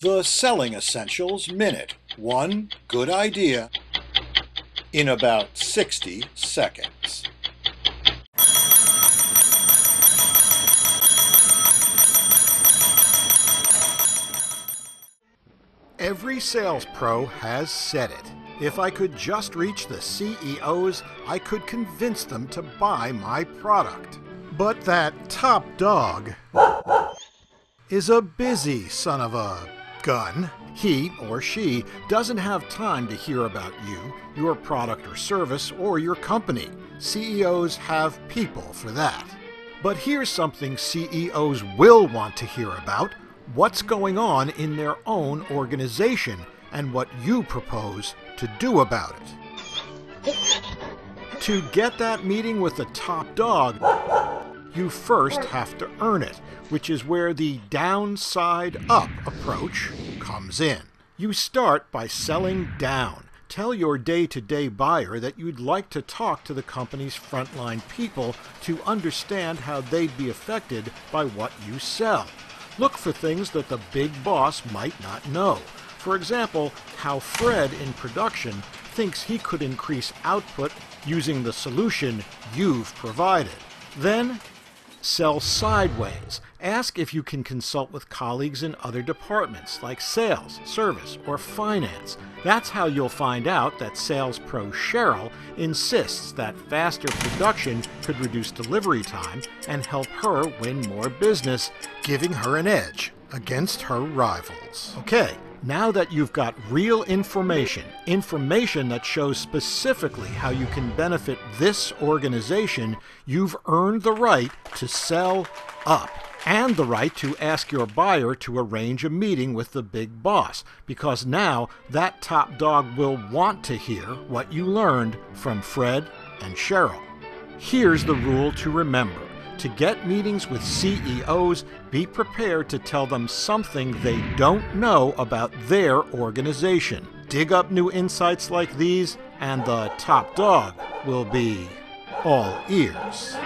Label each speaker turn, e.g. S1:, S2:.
S1: The Selling Essentials Minute. One good idea in about 60 seconds.
S2: Every sales pro has said it. If I could just reach the CEOs, I could convince them to buy my product. But that top dog is a busy son of a gun. He or she doesn't have time to hear about you, your product or service, or your company. CEOs have people for that. But here's something CEOs will want to hear about what's going on in their own organization and what you propose to do about it. To get that meeting with the top dog, you first have to earn it, which is where the downside up approach comes in. You start by selling down. Tell your day to day buyer that you'd like to talk to the company's frontline people to understand how they'd be affected by what you sell. Look for things that the big boss might not know. For example, how Fred in production thinks he could increase output using the solution you've provided. Then, sell sideways. Ask if you can consult with colleagues in other departments like sales, service, or finance. That's how you'll find out that sales pro Cheryl insists that faster production could reduce delivery time and help her win more business, giving her an edge against her rivals. Okay, now that you've got real information, information that shows specifically how you can benefit this organization, you've earned the right to sell up and the right to ask your buyer to arrange a meeting with the big boss because now that top dog will want to hear what you learned from Fred and Cheryl. Here's the rule to remember. To get meetings with CEOs, be prepared to tell them something they don't know about their organization. Dig up new insights like these, and the top dog will be all ears.